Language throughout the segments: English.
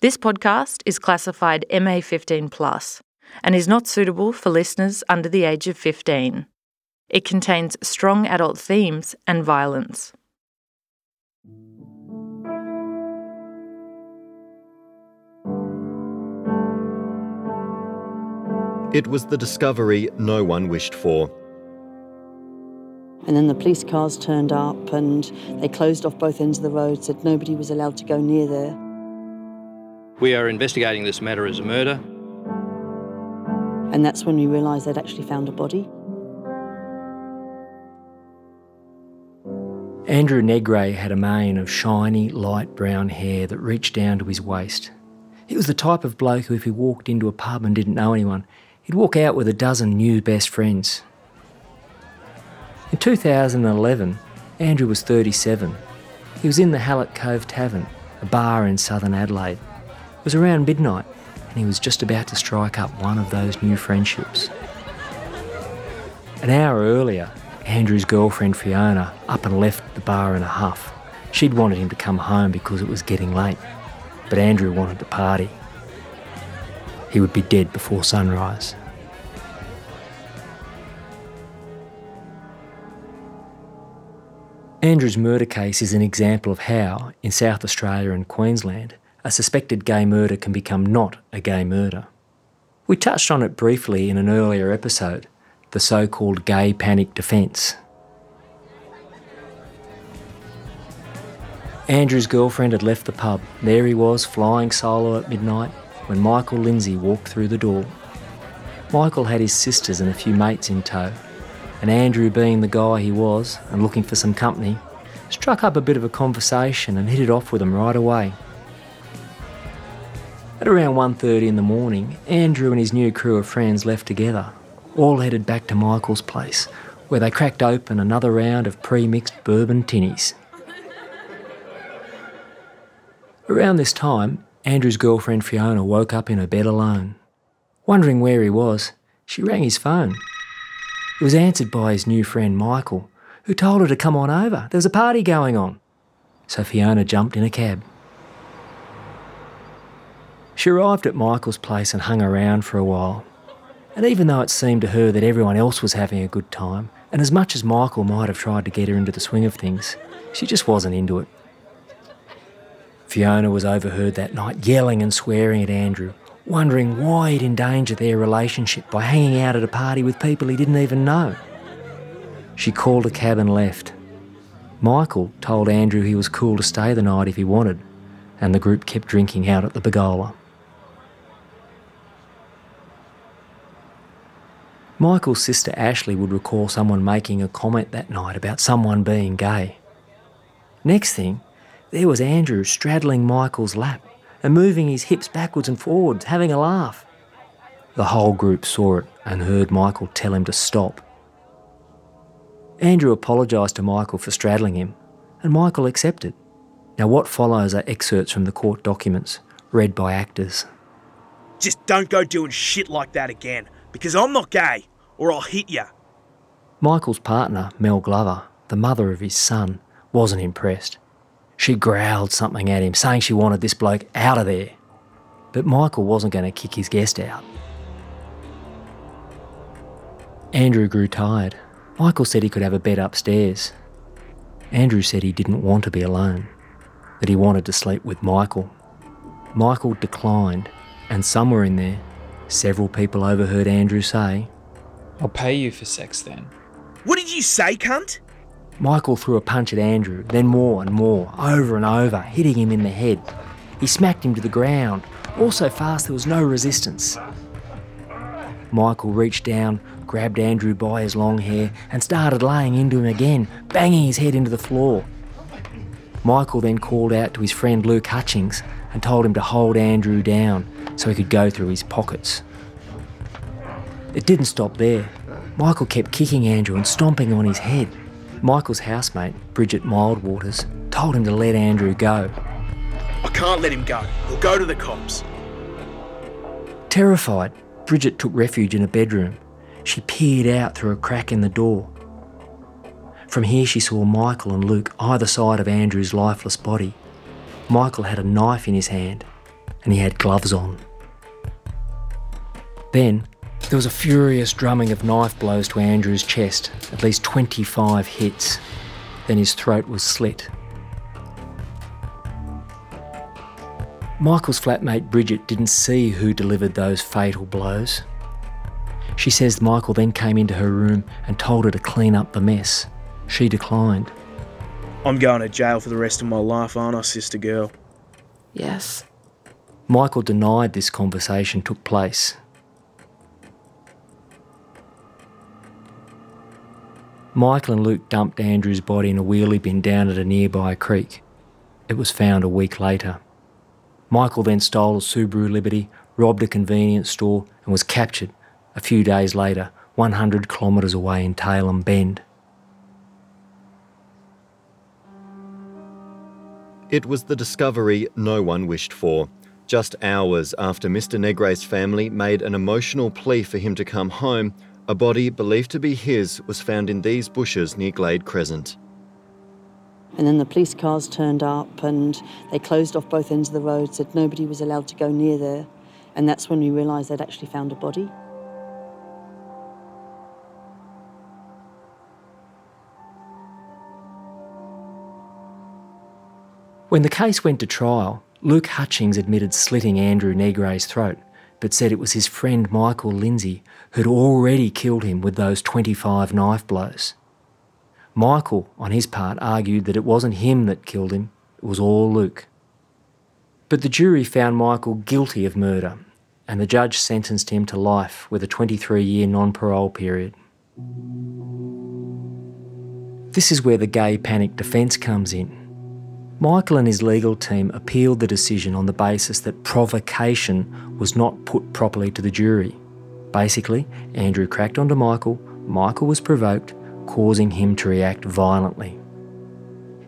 This podcast is classified MA15 plus and is not suitable for listeners under the age of 15. It contains strong adult themes and violence. It was the discovery no one wished for. And then the police cars turned up and they closed off both ends of the road, said nobody was allowed to go near there. We are investigating this matter as a murder. And that's when we realised they'd actually found a body. Andrew Negre had a mane of shiny, light brown hair that reached down to his waist. He was the type of bloke who, if he walked into a pub and didn't know anyone, he'd walk out with a dozen new best friends. In 2011, Andrew was 37. He was in the Hallett Cove Tavern, a bar in southern Adelaide. Was around midnight, and he was just about to strike up one of those new friendships. An hour earlier, Andrew's girlfriend Fiona up and left the bar in a huff. She'd wanted him to come home because it was getting late, but Andrew wanted to party. He would be dead before sunrise. Andrew's murder case is an example of how, in South Australia and Queensland, a suspected gay murder can become not a gay murder. We touched on it briefly in an earlier episode the so called gay panic defence. Andrew's girlfriend had left the pub. There he was, flying solo at midnight, when Michael Lindsay walked through the door. Michael had his sisters and a few mates in tow, and Andrew, being the guy he was and looking for some company, struck up a bit of a conversation and hit it off with them right away. At around 1.30 in the morning, Andrew and his new crew of friends left together, all headed back to Michael's place, where they cracked open another round of pre-mixed bourbon tinnies. Around this time, Andrew's girlfriend Fiona woke up in her bed alone. Wondering where he was, she rang his phone. It was answered by his new friend Michael, who told her to come on over. There was a party going on. So Fiona jumped in a cab. She arrived at Michael's place and hung around for a while. And even though it seemed to her that everyone else was having a good time, and as much as Michael might have tried to get her into the swing of things, she just wasn't into it. Fiona was overheard that night yelling and swearing at Andrew, wondering why he'd endanger their relationship by hanging out at a party with people he didn't even know. She called a cab and left. Michael told Andrew he was cool to stay the night if he wanted, and the group kept drinking out at the Bergola. Michael's sister Ashley would recall someone making a comment that night about someone being gay. Next thing, there was Andrew straddling Michael's lap and moving his hips backwards and forwards, having a laugh. The whole group saw it and heard Michael tell him to stop. Andrew apologised to Michael for straddling him, and Michael accepted. Now, what follows are excerpts from the court documents, read by actors. Just don't go doing shit like that again, because I'm not gay, or I'll hit ya. Michael's partner, Mel Glover, the mother of his son, wasn't impressed. She growled something at him, saying she wanted this bloke out of there. But Michael wasn't going to kick his guest out. Andrew grew tired. Michael said he could have a bed upstairs. Andrew said he didn't want to be alone, that he wanted to sleep with Michael. Michael declined, and somewhere in there, several people overheard Andrew say, I'll pay you for sex then. What did you say, cunt? Michael threw a punch at Andrew, then more and more, over and over, hitting him in the head. He smacked him to the ground, all so fast there was no resistance. Michael reached down, grabbed Andrew by his long hair, and started laying into him again, banging his head into the floor. Michael then called out to his friend Luke Hutchings and told him to hold Andrew down so he could go through his pockets. It didn't stop there. Michael kept kicking Andrew and stomping on his head. Michael's housemate, Bridget Mildwaters, told him to let Andrew go. I can't let him go. We'll go to the cops. Terrified, Bridget took refuge in a bedroom. She peered out through a crack in the door. From here, she saw Michael and Luke either side of Andrew's lifeless body. Michael had a knife in his hand. and he had gloves on. Then there was a furious drumming of knife blows to Andrew's chest, at least 25 hits. Then his throat was slit. Michael's flatmate Bridget didn't see who delivered those fatal blows. She says Michael then came into her room and told her to clean up the mess. She declined. I'm going to jail for the rest of my life, aren't I, sister girl? Yes. Michael denied this conversation took place. Michael and Luke dumped Andrew's body in a wheelie bin down at a nearby creek. It was found a week later. Michael then stole a Subaru Liberty, robbed a convenience store, and was captured a few days later, 100 kilometres away in Tailem Bend. It was the discovery no one wished for. Just hours after Mr. Negre's family made an emotional plea for him to come home, a body believed to be his was found in these bushes near Glade Crescent. And then the police cars turned up and they closed off both ends of the road, said nobody was allowed to go near there. And that's when we realised they'd actually found a body. When the case went to trial, Luke Hutchings admitted slitting Andrew Negre's throat, but said it was his friend Michael Lindsay who'd already killed him with those 25 knife blows. Michael, on his part, argued that it wasn't him that killed him, it was all Luke. But the jury found Michael guilty of murder, and the judge sentenced him to life with a 23 year non parole period. This is where the gay panic defence comes in. Michael and his legal team appealed the decision on the basis that provocation was not put properly to the jury. Basically, Andrew cracked onto Michael, Michael was provoked, causing him to react violently.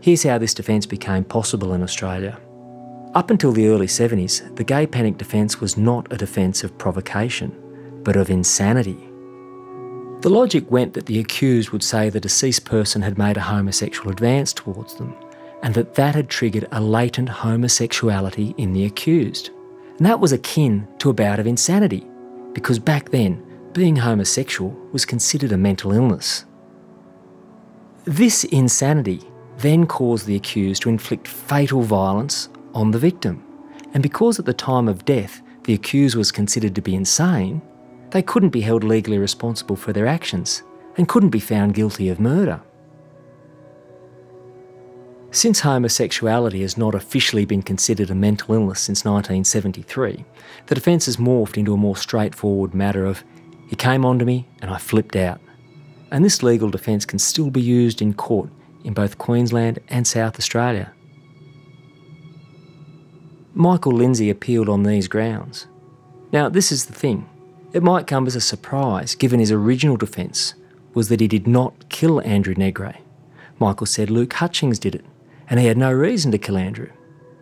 Here's how this defence became possible in Australia. Up until the early 70s, the gay panic defence was not a defence of provocation, but of insanity. The logic went that the accused would say the deceased person had made a homosexual advance towards them, and that that had triggered a latent homosexuality in the accused. And that was akin to a bout of insanity, because back then, being homosexual was considered a mental illness. This insanity then caused the accused to inflict fatal violence on the victim. And because at the time of death the accused was considered to be insane, they couldn't be held legally responsible for their actions and couldn't be found guilty of murder. Since homosexuality has not officially been considered a mental illness since 1973, the defence has morphed into a more straightforward matter of he came onto me and I flipped out. And this legal defence can still be used in court in both Queensland and South Australia. Michael Lindsay appealed on these grounds. Now, this is the thing. It might come as a surprise, given his original defence was that he did not kill Andrew Negre. Michael said Luke Hutchings did it and he had no reason to kill Andrew.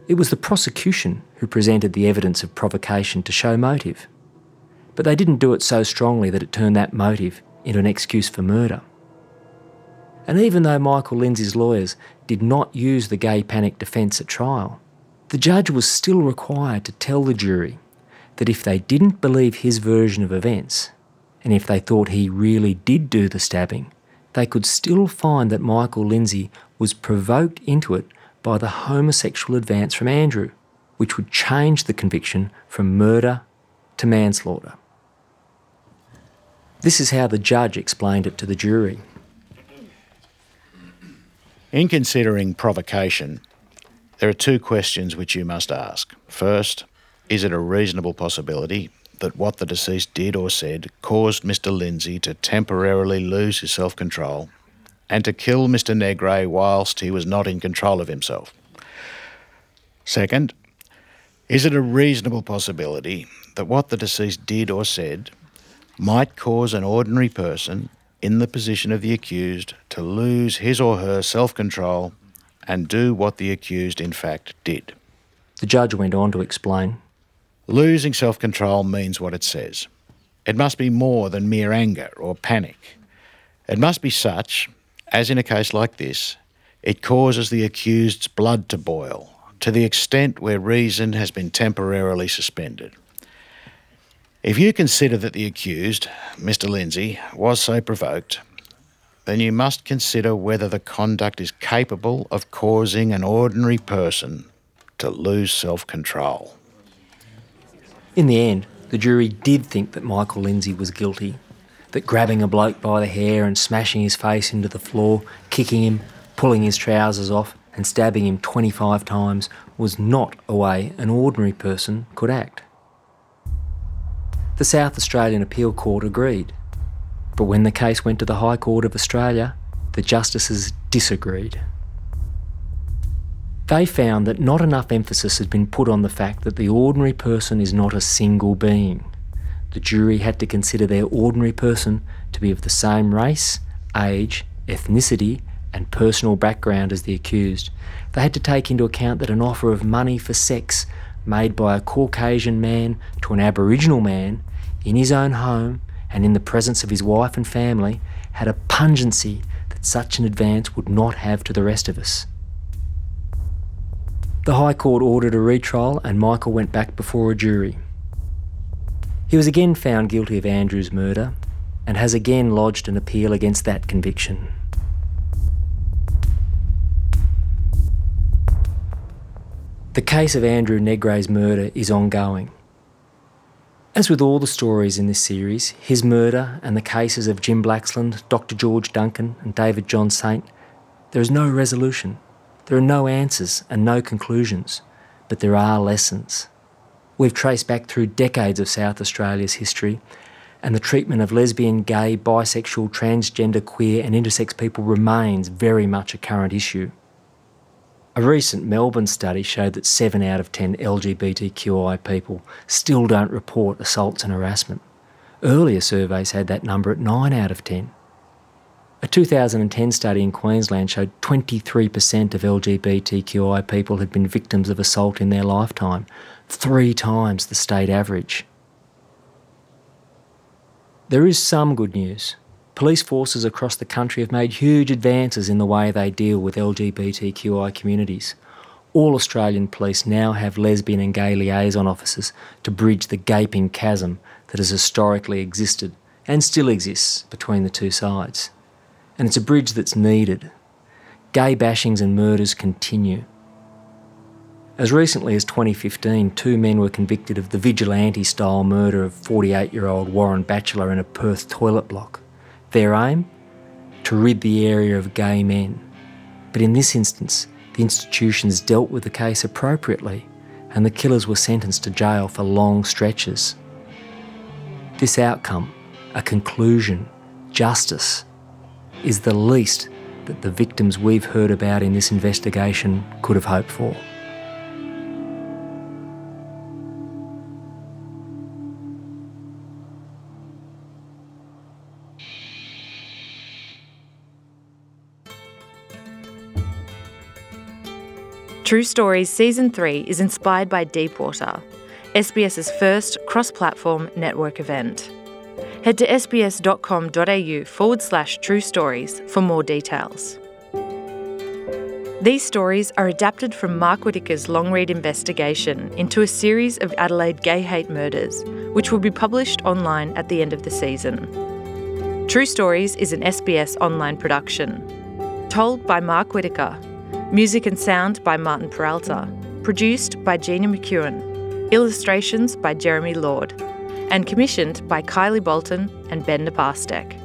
It was the prosecution who presented the evidence of provocation to show motive. But they didn't do it so strongly that it turned that motive into an excuse for murder. And even though Michael Lindsay's lawyers did not use the gay panic defence at trial, the judge was still required to tell the jury that if they didn't believe his version of events, and if they thought he really did do the stabbing, they could still find that Michael Lindsay was provoked into it by the homosexual advance from Andrew, which would change the conviction from murder to manslaughter. This is how the judge explained it to the jury. In considering provocation, there are two questions which you must ask. First, is it a reasonable possibility that what the deceased did or said caused Mr. Lindsay to temporarily lose his self control and to kill Mr. Negre whilst he was not in control of himself. Second, is it a reasonable possibility that what the deceased did or said might cause an ordinary person in the position of the accused to lose his or her self control and do what the accused in fact did? The judge went on to explain Losing self control means what it says. It must be more than mere anger or panic. It must be such as in a case like this, it causes the accused's blood to boil, to the extent where reason has been temporarily suspended. If you consider that the accused, Mr. Lindsay, was so provoked, then you must consider whether the conduct is capable of causing an ordinary person to lose self control. In the end, the jury did think that Michael Lindsay was guilty, that grabbing a bloke by the hair and smashing his face into the floor, kicking him, pulling his trousers off, and stabbing him 25 times was not a way an ordinary person could act. The South Australian Appeal Court agreed, but when the case went to the High Court of Australia, the justices disagreed. They found that not enough emphasis had been put on the fact that the ordinary person is not a single being. The jury had to consider their ordinary person to be of the same race, age, ethnicity, and personal background as the accused. They had to take into account that an offer of money for sex made by a Caucasian man to an Aboriginal man in his own home and in the presence of his wife and family had a pungency that such an advance would not have to the rest of us. The High Court ordered a retrial and Michael went back before a jury. He was again found guilty of Andrew's murder and has again lodged an appeal against that conviction. The case of Andrew Negre's murder is ongoing. As with all the stories in this series, his murder and the cases of Jim Blaxland, Dr. George Duncan, and David John Saint, there is no resolution. There are no answers and no conclusions, but there are lessons. We've traced back through decades of South Australia's history, and the treatment of lesbian, gay, bisexual, transgender, queer, and intersex people remains very much a current issue. A recent Melbourne study showed that 7 out of 10 LGBTQI people still don't report assaults and harassment. Earlier surveys had that number at 9 out of 10. A 2010 study in Queensland showed 23% of LGBTQI people had been victims of assault in their lifetime, three times the state average. There is some good news. Police forces across the country have made huge advances in the way they deal with LGBTQI communities. All Australian police now have lesbian and gay liaison officers to bridge the gaping chasm that has historically existed and still exists between the two sides. And it's a bridge that's needed. Gay bashings and murders continue. As recently as 2015, two men were convicted of the vigilante style murder of 48 year old Warren Batchelor in a Perth toilet block. Their aim? To rid the area of gay men. But in this instance, the institutions dealt with the case appropriately, and the killers were sentenced to jail for long stretches. This outcome, a conclusion, justice, is the least that the victims we've heard about in this investigation could have hoped for. True Stories Season 3 is inspired by Deepwater, SBS's first cross platform network event. Head to sbs.com.au forward slash true stories for more details. These stories are adapted from Mark Whittaker's long read investigation into a series of Adelaide gay hate murders, which will be published online at the end of the season. True Stories is an SBS online production. Told by Mark Whittaker Music and sound by Martin Peralta. Produced by Gina McKeon. Illustrations by Jeremy Lord. And commissioned by Kylie Boltin and Ben Naparstek.